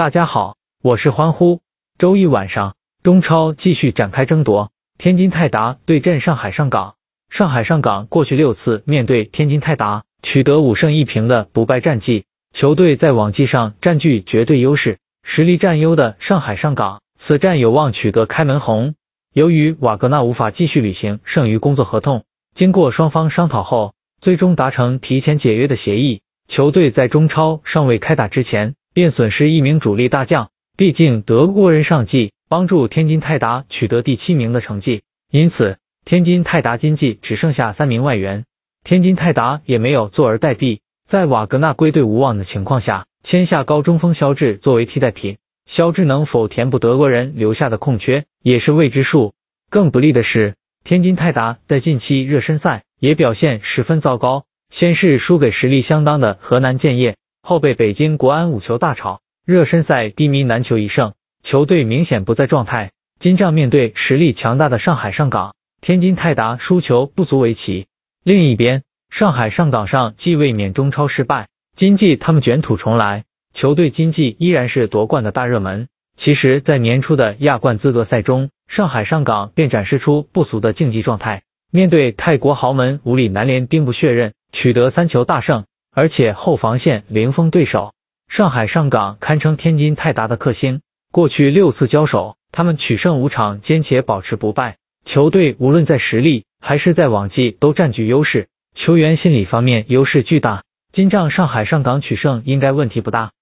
大家好，我是欢呼。周一晚上，中超继续展开争夺，天津泰达对阵上海上港。上海上港过去六次面对天津泰达，取得五胜一平的不败战绩，球队在网技上占据绝对优势，实力占优的上海上港，此战有望取得开门红。由于瓦格纳无法继续履行剩余工作合同，经过双方商讨后，最终达成提前解约的协议。球队在中超尚未开打之前，便损失一名主力大将。毕竟德国人上季帮助天津泰达取得第七名的成绩，因此天津泰达今季只剩下三名外援。天津泰达也没有坐而待毙，在瓦格纳归队无望的情况下，签下高中锋肖智作为替代品。肖智能否填补德国人留下的空缺，也是未知数。更不利的是，天津泰达在近期热身赛也表现十分糟糕。先是输给实力相当的河南建业，后被北京国安五球大炒，热身赛低迷难求一胜，球队明显不在状态。今仗面对实力强大的上海上港，天津泰达输球不足为奇。另一边，上海上港上季卫冕中超失败，今季他们卷土重来，球队今季依然是夺冠的大热门。其实，在年初的亚冠资格赛中，上海上港便展示出不俗的竞技状态，面对泰国豪门武里南联兵不血刃。取得三球大胜，而且后防线零封对手。上海上港堪称天津泰达的克星，过去六次交手，他们取胜五场，坚且保持不败。球队无论在实力还是在往绩都占据优势，球员心理方面优势巨大。今仗上海上港取胜应该问题不大。